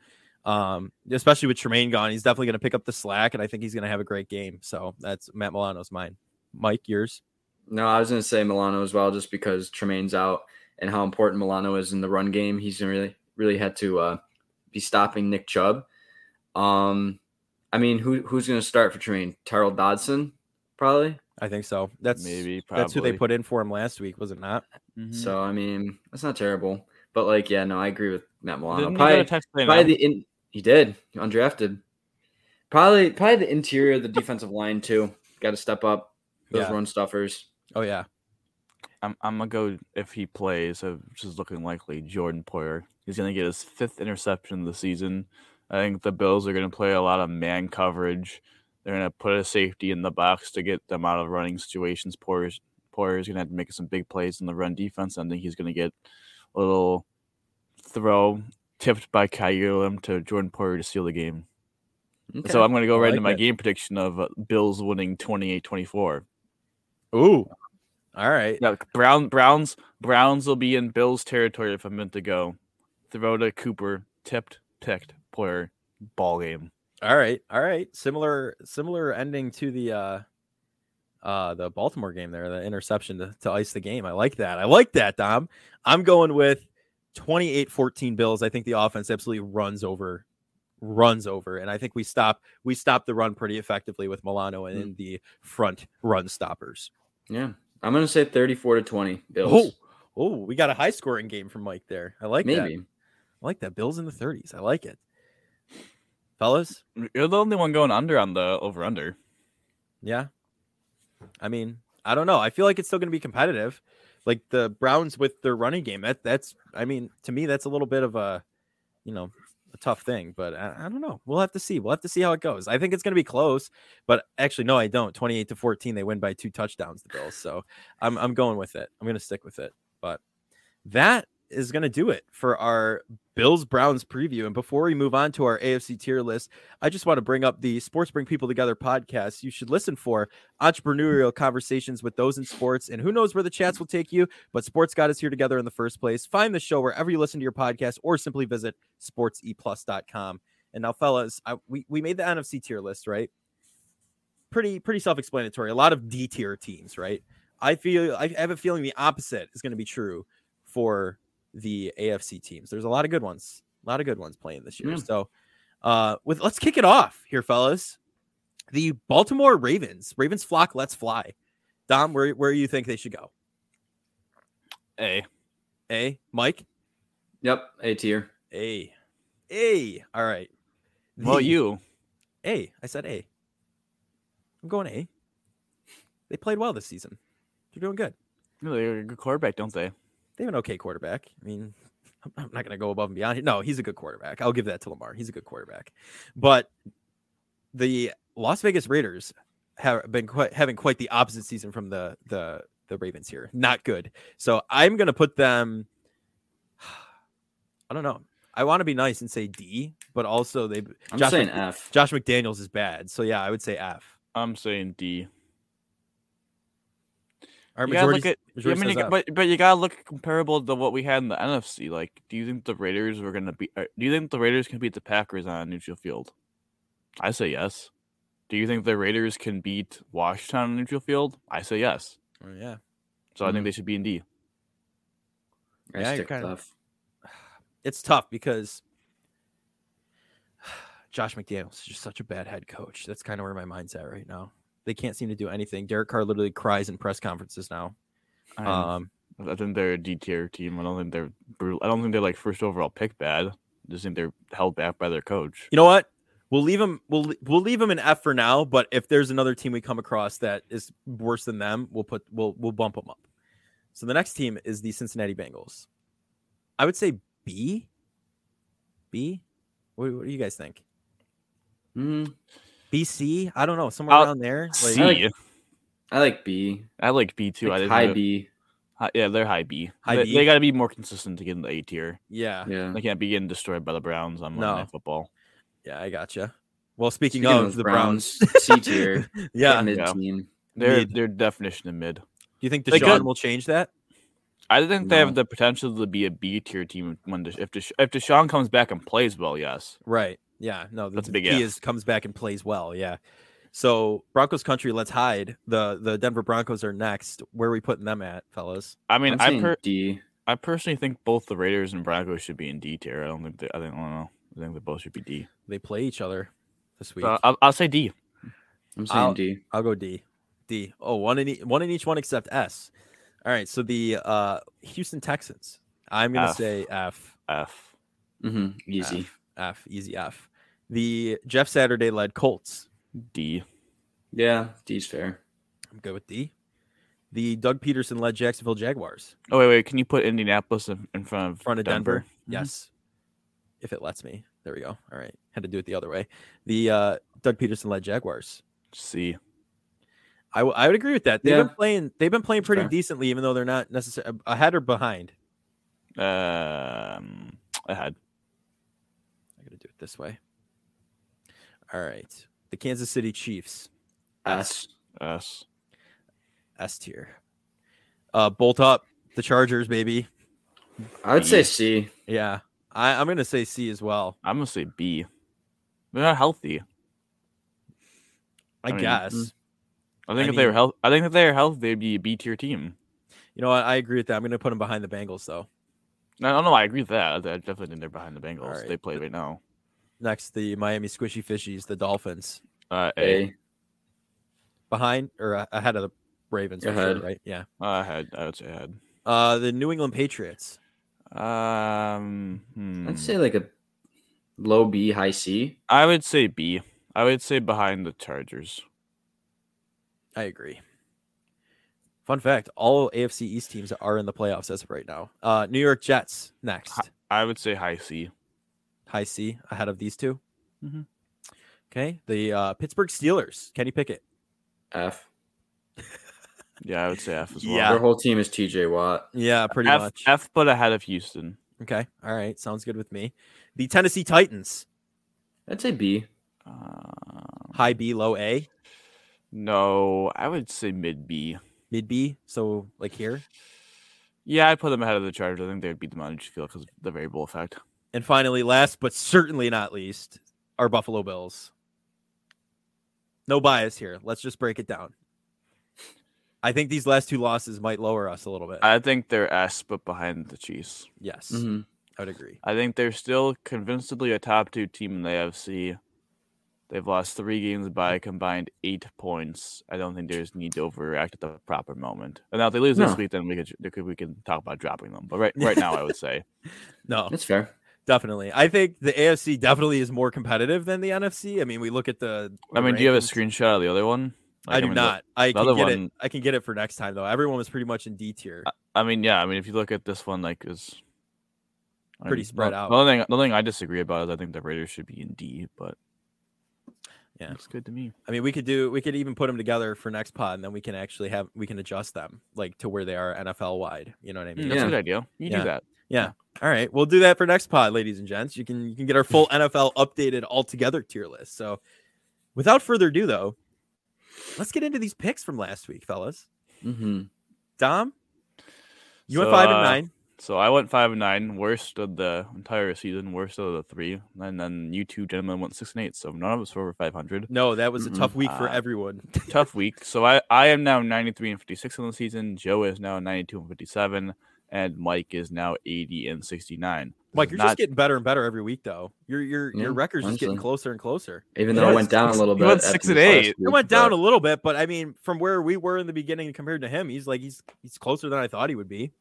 um, especially with Tremaine gone. He's definitely gonna pick up the slack, and I think he's gonna have a great game. So that's Matt Milano's mine. Mike, yours. No, I was gonna say Milano as well, just because Tremaine's out and how important Milano is in the run game. He's gonna really really had to uh, be stopping Nick Chubb. Um, I mean, who who's gonna start for Tremaine? Tyrel Dodson, probably. I think so. That's Maybe, that's who they put in for him last week, was it not? Mhm. So I mean, that's not terrible. But like, yeah, no, I agree with Matt Milano. Didn't he Probably, to Texas probably the in, he did undrafted. Probably probably the interior of the defensive line too. Got to step up those Yeah. run stuffers. Oh yeah, I'm, I'm gonna go if he plays, which is looking likely. Jordan Poyer. He's gonna get his fifth interception of the season. I think the Bills are gonna play a lot of man coverage. They're gonna put a safety in the box to get them out of running situations. Poyer's is gonna have to make some big plays in the run defense. I think he's gonna get a little throw tipped by Kaiir Elam to Jordan Poyer to steal the game. Okay. So I'm gonna go right like into my that. game prediction of uh, Bills winning 28-24. ooh, all right. Yeah, Brown Browns Browns will be in Bills territory if I'm meant to go. Throw to Cooper, tipped, picked, Poyer, ball game. All right, all right. Similar, similar ending to the uh uh the Baltimore game there, the interception to, to ice the game. I like that. I like that, Dom. I'm going with 28-14 Bills. I think the offense absolutely runs over runs over and I think we stop we stop the run pretty effectively with Milano and in the front run stoppers. yeah, I'm gonna say 34 to 20 Bills. Oh, oh, we got a high scoring game from Mike there. I like that. maybe. I like that. Bills in the 30s. I like it. Fellas, You're the only one going under on the over under. Yeah. I mean, I don't know. I feel like it's still going to be competitive. Like the Browns with their running game. That that's I mean, to me that's a little bit of a, you know, a tough thing, but I, I don't know. We'll have to see. We'll have to see how it goes. I think it's going to be close, but actually no, I don't. 28 to 14 they win by two touchdowns the Bills. So, I'm I'm going with it. I'm going to stick with it. But that is going to do it for our Bills Browns preview. And before we move on to our AFC tier list, I just want to bring up the Sports Bring People Together podcast. You should listen for entrepreneurial conversations with those in sports. And who knows where the chats will take you, but sports got us here together in the first place. Find the show wherever you listen to your podcast or simply visit sportseplus.com. And now, fellas, I, we, we made the NFC tier list, right? Pretty, pretty self explanatory. A lot of D tier teams, right? I feel, I have a feeling the opposite is going to be true for the AFC teams. There's a lot of good ones, a lot of good ones playing this year. Yeah. So Uh, with let's kick it off here, fellas. The Baltimore Ravens, Ravens flock, let's fly. Dom, where where you think they should go? A. A, Mike. Yep, A tier. A, A. All right. Well, you. A. I said A. I'm going A. They played well this season. They're doing good. No, They're a good quarterback, don't they? They have an okay quarterback. I mean, I'm- I'm not going to go above and beyond. here. No, he's a good quarterback. I'll give that to Lamar. He's a good quarterback. But the Las Vegas Raiders have been quite having quite the opposite season from the the the Ravens here. Not good. So I'm going to put them. I don't know. I want to be nice and say D, but also they I'm Josh saying Mc- F. Josh McDaniels is bad. So yeah, I would say F. I'm saying D. Our You gotta look at. I mean, you got, but but you gotta look comparable to what we had in the NFC. Like, do you think the Raiders were gonna be? uh, Do you think the Raiders can beat the Packers on a neutral field? I say yes. Do you think the Raiders can beat Washington on a neutral field? I say yes. Oh, yeah. So I think Mhm. they should be in D. Yeah, you're stick with kinda- it's tough because Josh McDaniels is just such a bad head coach. That's kind of where my mind's at right now. They can't seem to do anything. Derek Carr literally cries in press conferences now. Um, Um, I think they're a D tier team. I don't think they're brutal. I don't think they're like first overall pick bad. I just think they're held back by their coach. you know what? We'll leave them. We'll we'll leave them in F for now. But if there's another team we come across that is worse than them, we'll put we'll we'll bump them up. So the next team is the Cincinnati Bengals. I would say B. B. What, what do you guys think? Mm, BC? I don't know. Somewhere I'll- around there. Like, C. like I like B. I like B too. I Like think high they're- B. Hi- yeah, they're high B. High they, B? they got to be more consistent to get in the A tier. yeah. Yeah. They can't be getting destroyed by the Browns on Monday No. Night Football. Yeah, I gotcha. Well, speaking, Speaking of, of the Browns, C tier. yeah. Mid Yeah. team. Their Mid. their definition of mid. Do you think They Deshaun could- will change that? I think they have the potential to be a B tier team when Desha- if Desha- if Deshaun comes back and plays well. Yes, Right. Yeah. No, the, That's a big key if. is comes back and plays well. Yeah. So Broncos country, let's hide. The the Denver Broncos are next. Where are we putting them at, fellas? I mean I'm I per- D. I personally think both the Raiders and Broncos should be in D tier. I don't think they, I think I don't know. I think they both should be D. They play each other this week. Uh, I'll, I'll say D. I'm saying I'll- D. I'll go D. D. Oh, one in e- one in each one except S. All right. So the uh Houston Texans. I'm gonna F. say F. F. hmm Easy. F. F. Easy F. The Jeff Saturday led Colts. D. Yeah, D's fair. I'm good with D. The Doug Pederson led Jacksonville Jaguars. Oh wait, wait. Can you put Indianapolis in, in front of front of Denver. Mhm. Yes. If it lets me. There we go. All right. Had to do it the other way. The uh Doug Pederson led Jaguars. C. I, w- I would agree with that. They've been playing they've been playing pretty fair. decently, even though they're not necessarily ahead or behind. Um, ahead. I gotta do it this way. All right. The Kansas City Chiefs, S. S. S tier. Uh bolt up the Chargers, baby. I would say C. Yeah. I, I'm gonna say C as well. I'm gonna say B. They're not healthy. I, I mean, guess. mm. I think I if they were mean- health, I think if they were healthy, they'd be a B tier team. You know what? I agree with that. I'm gonna put them behind the Bengals though. I don't know. I agree with that. I definitely think they're behind the Bengals. Alright. They play right now. Next, the Miami Squishy Fishies, the Dolphins. Uh, A. A. behind or ahead of the Ravens, for sure, Ahead. right? Yeah. Uh, ahead. I would say ahead. Uh, the New England Patriots. Um, hmm. I'd say like a low B, high C. I would say B. I would say behind the Chargers. I agree. Fun fact: All AFC East teams are in the playoffs as of right now. Uh, New York Jets next, I would say high C. high C ahead of these 2 Mhm. Okay, the uh, Pittsburgh Steelers. Kenny Pickett. F. Yeah, I would say F as well. Yeah. Their whole team is TJ Watt. Yeah, pretty F, much. F, but ahead of Houston. Okay, all right, sounds good with me. The Tennessee Titans. I'd say B. Um, High B, low A, no, I would say mid B. mid B. So like here. Yeah, I'd put them ahead of the Chargers. I think they'd beat them on each field because of the variable effect. And finally, last but certainly not least, our Buffalo Bills. No bias here. Let's just break it down. I think these last two losses might lower us a little bit. I think they're S, but behind the Chiefs. yes, hmm I would agree. I think they're still convincingly a top two team in the AFC. They've lost three games by a combined eight points. I don't think there's need to overreact at the proper moment. And now if they lose this week, then we could, we could we can talk about dropping them. But right right now, I would say No, That's fair. Definitely. I think the AFC definitely is more competitive than the NFC. I mean, we look at the. I mean, do you have a screenshot of the other one? I Like, do mean, the- not. I the can other get it. I can get it for next time though. Everyone was pretty much in D tier. I mean, yeah. I mean, if you look at this one, like is I Pretty mean, spread the- out. The only thing, the only thing I disagree about is I think the Raiders should be in D, but Yeah. looks good to me. I mean, we could do. We could even put them together for next pod, and then we can actually have we can adjust them like to where they are NFL wide. You know what I mean? Mm, That's Yeah. a good idea. You Yeah. do that. All right, we'll do that for next pod, ladies and gents. You can you can get our full NFL updated all together tier list. So, without further ado, though, let's get into these picks from last week, fellas. Mm-hmm. Dom, you went So, five and uh, nine. So I went five and nine, worst of the entire season, worst of the three, and then you two gentlemen went six and eight. So none of us were over five hundred. No, that was a Mm-mm. tough week for Uh, everyone. Tough week. So I I am now ninety three and fifty six on the season. Joe is now ninety two and fifty seven, and Mike is now eighty and sixty nine. Mike, you're not, just getting better and better every week, though. Your your Yeah, your record's just getting closer and closer. Even though Yeah, it went down a little bit. went six and last eight. It went down but- a little bit, but I mean, from where we were in the beginning compared to him, he's like he's he's closer than I thought he would be.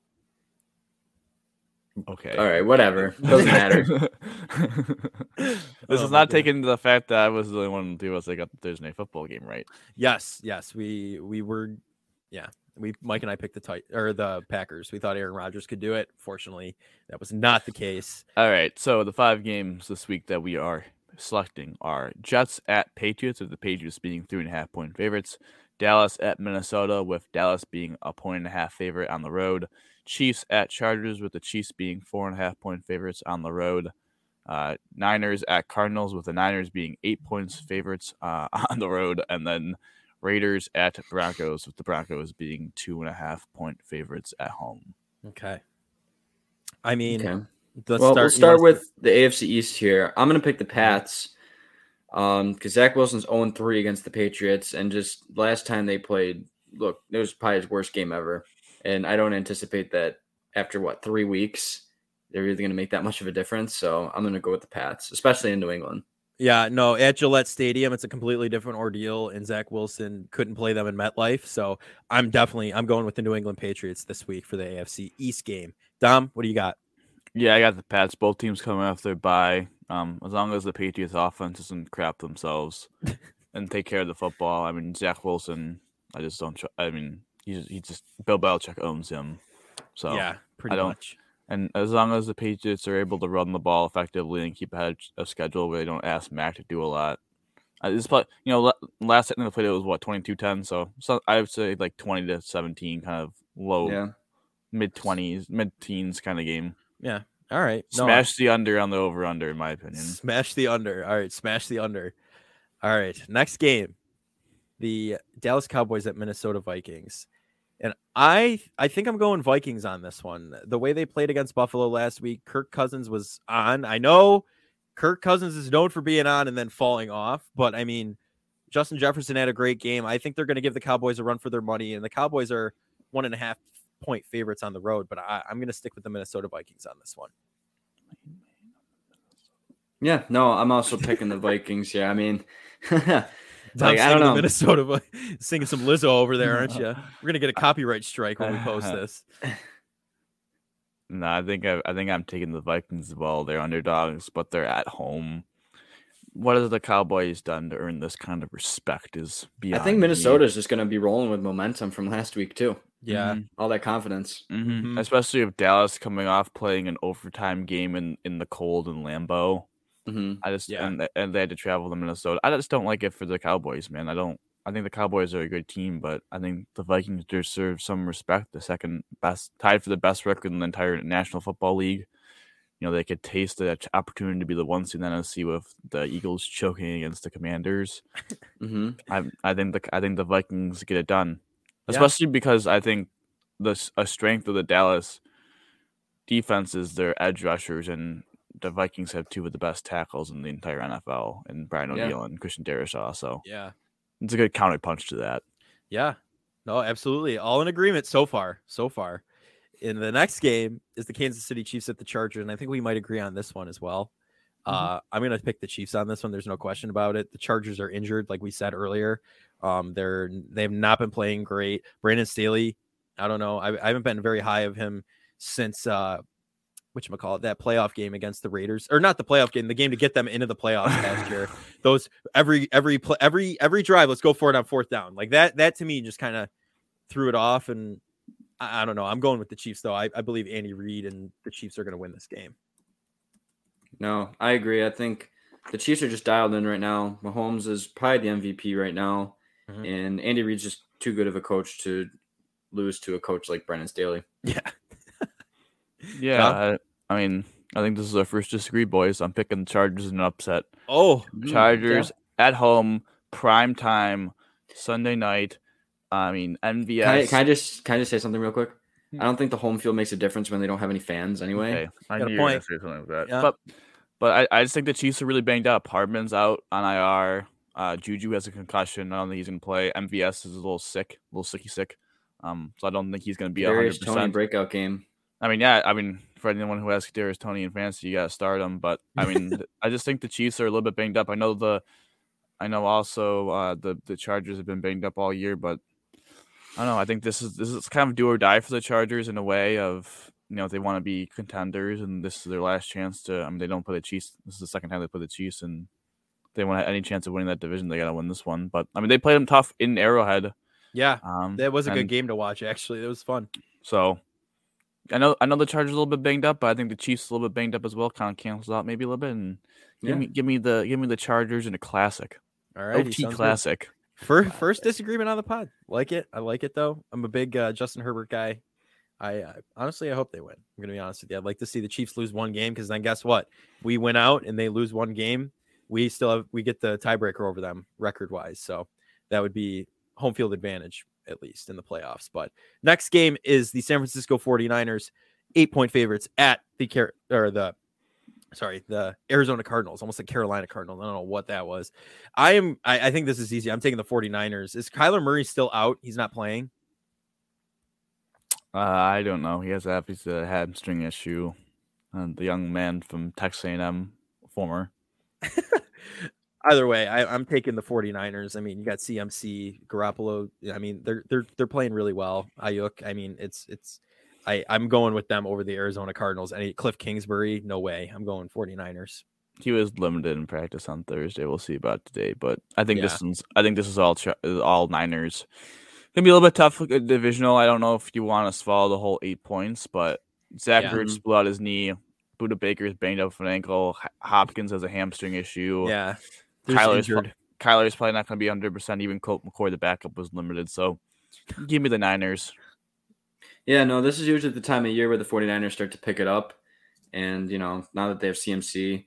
okay. All right, whatever. Doesn't matter. this Oh, is not taking into the fact that I was the only one of the two of us that got the Thursday night football game right. Yes, yes, we we were, yeah, we Mike and I picked the tight or the Packers. We thought Aaron Rodgers could do it. Fortunately, that was not the case. All right, so the five games this week that we are selecting are Jets at Patriots, with the Patriots being three and a half point favorites. Dallas at Minnesota, with Dallas being a point and a half favorite on the road. Chiefs at Chargers, with the Chiefs being four and a half point favorites on the road. Uh, Niners at Cardinals, with the Niners being eight points favorites uh, on the road, and then Raiders at Broncos, with the Broncos being two and a half point favorites at home. Okay. I mean, Okay. let's well, start. we'll start wanna with the AFC East here. I'm going to pick the Pats um, because Zach Wilson's 0 3 against the Patriots. And just last time they played, look, it was probably his worst game ever. And I don't anticipate that after what, three weeks, they're really going to make that much of a difference. So I'm going to go with the Pats, especially in New England. Yeah, no, at Gillette Stadium, it's a completely different ordeal, and Zach Wilson couldn't play them in MetLife. So I'm definitely I'm going with the New England Patriots this week for the AFC East game. Dom, what do you got? Yeah, I got the Pats. Both teams coming off their bye. Um, as long as the Patriots offense doesn't crap themselves and take care of the football. I mean, Zach Wilson. I just don't. Tr- I mean, he's he just Bill Belichick owns him. So yeah, pretty don't- much. And as long as the Patriots are able to run the ball effectively and keep ahead of schedule, where they don't ask Mac to do a lot. Uh, this play, you know, la- last time they played it was what 22-10, so so I would say like twenty to seventeen, kind of low Yeah. mid twenties, mid teens kind of game. Yeah. All right, no, Smash the under on the over under, in my opinion. Smash the under. All right, smash the under. All right, next game, the Dallas Cowboys at Minnesota Vikings, and I I think I'm going Vikings on this one. The way they played against Buffalo last week, Kirk Cousins was on. I know Kirk Cousins is known for being on and then falling off, but I mean Justin Jefferson had a great game. I think they're going to give the Cowboys a run for their money, and the Cowboys are one and a half point favorites on the road. But I, I'm going to stick with the Minnesota Vikings on this one. Yeah. No, I'm also picking the Vikings. Yeah. I mean, Dom's like, I don't know. Minnesota, Vi- singing some Lizzo over there, aren't you? We're gonna get a copyright strike when we post this. No, I think I, I think I'm taking the Vikings as well. They're underdogs, but they're at home. What has the Cowboys done to earn this kind of respect? Is beyond I think me. Minnesota's just going to be rolling with momentum from last week, too. Yeah, Mhm. All that confidence. Mhm. Mhm. Especially if Dallas coming off playing an overtime game in, in the cold in Lambeau. Hmm I just Yeah. and, and they had to travel to Minnesota. I just don't like it for the Cowboys, man. I don't. I think the Cowboys are a good team, but I think the Vikings deserve some respect. The second best, tied for the best record in the entire National Football League. You know they could taste the opportunity to be the one seed in the NFC with the Eagles choking against the Commanders. hmm I I think the I think the Vikings get it done, Yeah. especially because I think the a strength of the Dallas defense is their edge rushers, and the Vikings have two of the best tackles in the entire NFL, and Brian Yeah. And Christian Darrisaw. So yeah, it's a good counterpunch to that. yeah. No, absolutely. All in agreement so far. So far. in the next game is the Kansas City Chiefs at the Chargers, and I think we might agree on this one as well. Mhm. Uh, I'm gonna pick the Chiefs on this one. There's no question about it. The Chargers are injured, like we said earlier. Um, they're they've not been playing great. Brandon Staley, I don't know. I, I haven't been very high of him since uh, which call it that playoff game against the Raiders, or not the playoff game, the game to get them into the playoffs last year. Those every every pl- every every drive, let's go for it on fourth down. Like that that to me just kind of threw it off. And I, I don't know. I'm going with the Chiefs though. I, I believe Andy Reid and the Chiefs are going to win this game. No, I agree. I think the Chiefs are just dialed in right now. Mahomes is probably the MVP right now, Mhm. and Andy Reid's just too good of a coach to lose to a coach like Brandon Staley. Yeah. Yeah, I, I mean, I think this is our first disagree, boys. I'm picking the Chargers in an upset. Oh, Chargers at home, prime time, Sunday night. I mean, MVS. Can I, can I just can I just say something real quick? Hmm. I don't think the home field makes a difference when they don't have any fans anyway. Okay, I Got a knew you were gonna point. say something like that. Yeah. But but I, I just think the Chiefs are really banged up. Hardman's out on IR. Uh, Juju has a concussion. I don't think he's gonna play. MVS is a little sick, a little sicky sick. Um, so I don't think he's gonna be Darius hundred Toney percent. breakout game. I mean, yeah, I mean, for anyone who has Darius Toney in fantasy, you gotta start him. But I mean, I just think the Chiefs are a little bit banged up. I know the, I know also uh, the the Chargers have been banged up all year, but I don't know. I think this is this is kind of do or die for the Chargers in a way of you know they want to be contenders and this is their last chance to. I mean, they don't play the Chiefs. This is the second time they play the Chiefs, and they want any chance of winning that division. They gotta win this one. But I mean, they played them tough in Arrowhead. yeah. Um, That was a good game to watch. Actually, it was fun. so I know I know the Chargers a little bit banged up, but I think the Chiefs a little bit banged up as well. Kind of cancels out maybe a little bit. And give Yeah. me give me the give me the Chargers in a classic. All right, OT classic. First, first disagreement on the pod. Like it. I like it though. I'm a big uh, Justin Herbert guy. I uh, honestly, I hope they win. I'm gonna be honest with you. I'd like to see the Chiefs lose one game because then guess what? We win out and they lose one game. We still have we get the tiebreaker over them record wise. So that would be home field advantage at least in the playoffs. But next game is the San Francisco 49ers, eight point favorites at the Car- or the sorry, the Arizona Cardinals, almost the Carolina Cardinals. I don't know what that was. I am I, I think this is easy. I'm taking the 49ers. Is Kyler Murray still out? He's not playing. Uh, I don't know. He has a he's a hamstring issue. And the young man from Texas A&M, former. Either way, I, I'm taking the 49ers. I mean, you got CMC, Garoppolo. I mean, they're they're they're playing really well. Aiyuk. I mean, it's it's I, I'm going with them over the Arizona Cardinals. Any Cliff Kingsbury, no way. I'm going 49ers. He was limited in practice on Thursday. We'll see about today, but I think Yeah. this one's. I think this is all all Niners. Gonna be a little bit tough uh, divisional. I don't know if you want to swallow the whole eight points, but Zach Yeah. Ertz blew out his knee. Budda Baker's banged up with an ankle. Hopkins has a hamstring issue. Yeah, Kyler's pro- injured. Kyler's probably not going to be 100. percent Even Colt McCoy, the backup, was limited. So, give me the Niners. Yeah, no, this is usually the time of year where the 49ers start to pick it up. And, you know, now that they have CMC,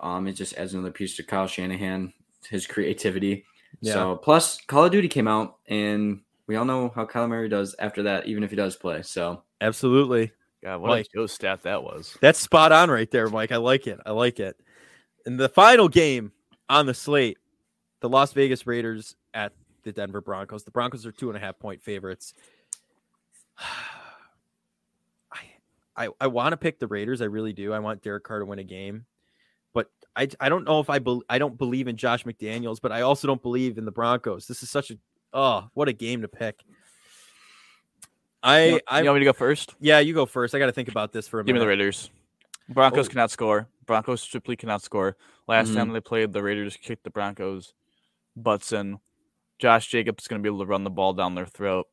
um, it just adds another piece to Kyle Shanahan, his creativity. Yeah. So, plus, Call of Duty came out, and we all know how Kyler Murray does after that, even if he does play. So, Absolutely. God, what Mike. a Joe stat that was. That's spot on right there, Mike. I like it. I like it. And the final game on the slate, the Las Vegas Raiders at the Denver Broncos. The Broncos are two and a half point favorites. I I, I want to pick the Raiders. I really do. I want Derek Carr to win a game. But I, I don't know if I bel I don't believe in Josh McDaniels, but I also don't believe in the Broncos. This is such a oh, what a game to pick. I You, I you want me to go first? yeah, you go first. I got to think about this for a minute. Give me the Raiders. Broncos Oh. cannot score. Broncos simply cannot score. Last Mhm. time they played, the Raiders kicked the Broncos butts in. Josh Jacobs is going to be able to run the ball down their throat.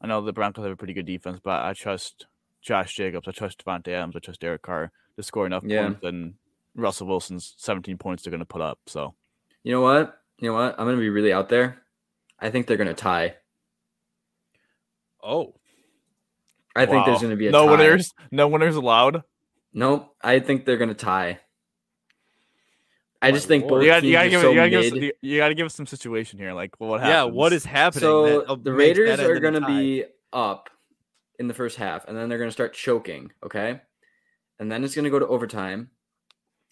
I know the Broncos have a pretty good defense, but I trust Josh Jacobs. I trust Davante Adams. I trust Derek Carr to score enough Yeah. points and Russell Wilson's 17 points they're going to put up. So you know what? You know what? I'm going to be really out there. I think they're going to tie. Oh, I think there's going to be a no tie. winners. No winners allowed. Nope. I think they're going to tie. I just think both You got, teams you got to are give, so it- you gotta give, us, you- you gotta give us some situation here. Like what yeah. What is happening? So that, uh, the Raiders are going to be up in the first half, and then they're going to start choking. Okay, and then it's going to go to overtime,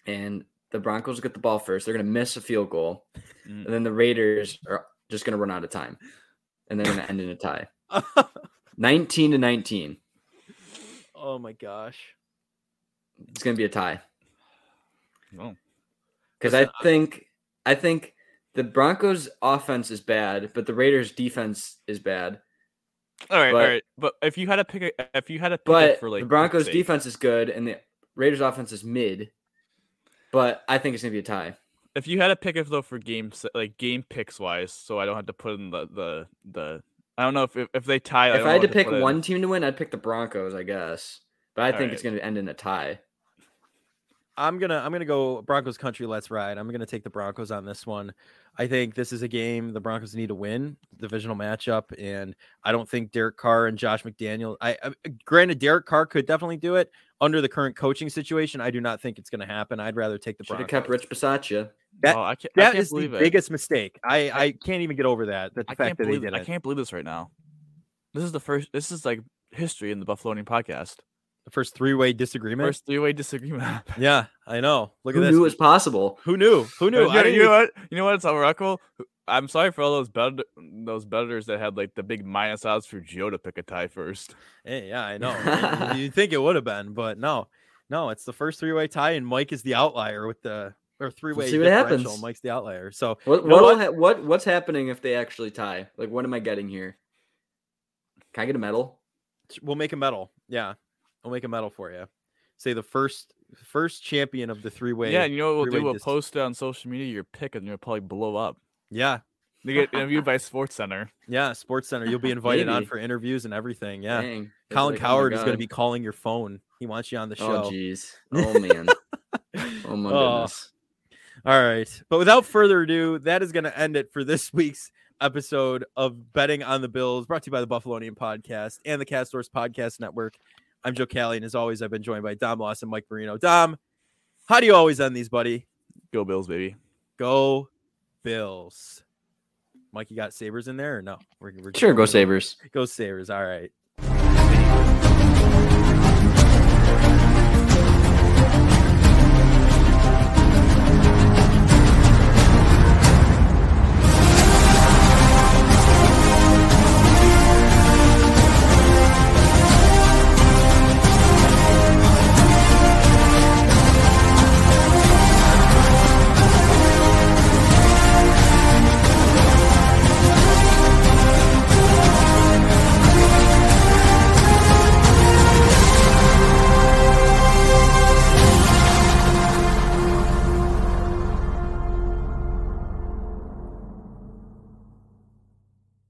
and the Broncos get the ball first. They're going to miss a field goal, Mm. and then the Raiders are just going to run out of time, and they're going to end in a tie, nineteen to nineteen. Oh my gosh. It's gonna be a tie No. because I think I think the Broncos offense is bad, but the Raiders defense is bad. All right, But- all right. But if you had to pick, a, if you had to pick But for like the Broncos sake, defense is good, and the Raiders offense is mid. But I think it's gonna be a tie. if you had to pick it though for games like game picks wise, so I don't have to put in the the the. I don't know if if, if they tie. if don't I had to pick put in. one team to win, I'd pick the Broncos, I guess. But I All think it's gonna end in a tie. I'm gonna I'm gonna go Broncos country. Let's ride. I'm gonna take the Broncos on this one. I think this is a game the Broncos need to win, divisional matchup, and I don't think Derek Carr and Josh McDaniel. I, I uh, granted Derek Carr could definitely do it under the current coaching situation. I do not think it's gonna happen. I'd rather take the Should have Broncos. kept Rich Bisaccia. that- oh, I can't, I can't is the it. biggest mistake. I I can't even get over that. That the I fact can't that they believe did I can't believe this right now. This is the first. This is like history in the Buffalonian podcast. The first three way disagreement. First three way disagreement. Yeah, I know. Look Who at this. Who knew it was possible? Who knew? Who knew? You I know, you know what? You know what? It's unrecognizable. I'm sorry for all those bet those betters that had like the big minus odds for Gio to pick a tie first. Hey, yeah, I know. you think it would have been, but no, no. It's the first three way tie, and Mike is the outlier with the or three way see what happens. Mike's the outlier. So What You know what, what? ha- what what's happening if they actually tie? Like, what am I getting here? Can I get a medal? we'll make a medal. Yeah, we'll make a medal for you. Say the first first champion of the three way. yeah, and you know what we'll do? three-way We'll dis- post it on social media your pick, and you'll probably blow up. yeah, You get interviewed by Sports Center. yeah. Sports Center. You'll be invited on for interviews and everything. Yeah. Dang. Colin like, oh Cowherd is going to be calling your phone. He wants you on the Oh show. jeez. Oh man. oh my Oh. goodness. All right. But without further ado, that is going to end it for this week's episode of Betting on the Bills, brought to you by the Buffalonian Podcast and the Castors Podcast Network. I'm Joe Callie, and as always, I've been joined by Dom Loss and Mike Marino. Dom, how do you always end these, buddy? Go Bills, baby. Go Bills. Mike, you got Sabres in there or no? We're, we're Sure, go Sabres. Go Sabres. All right.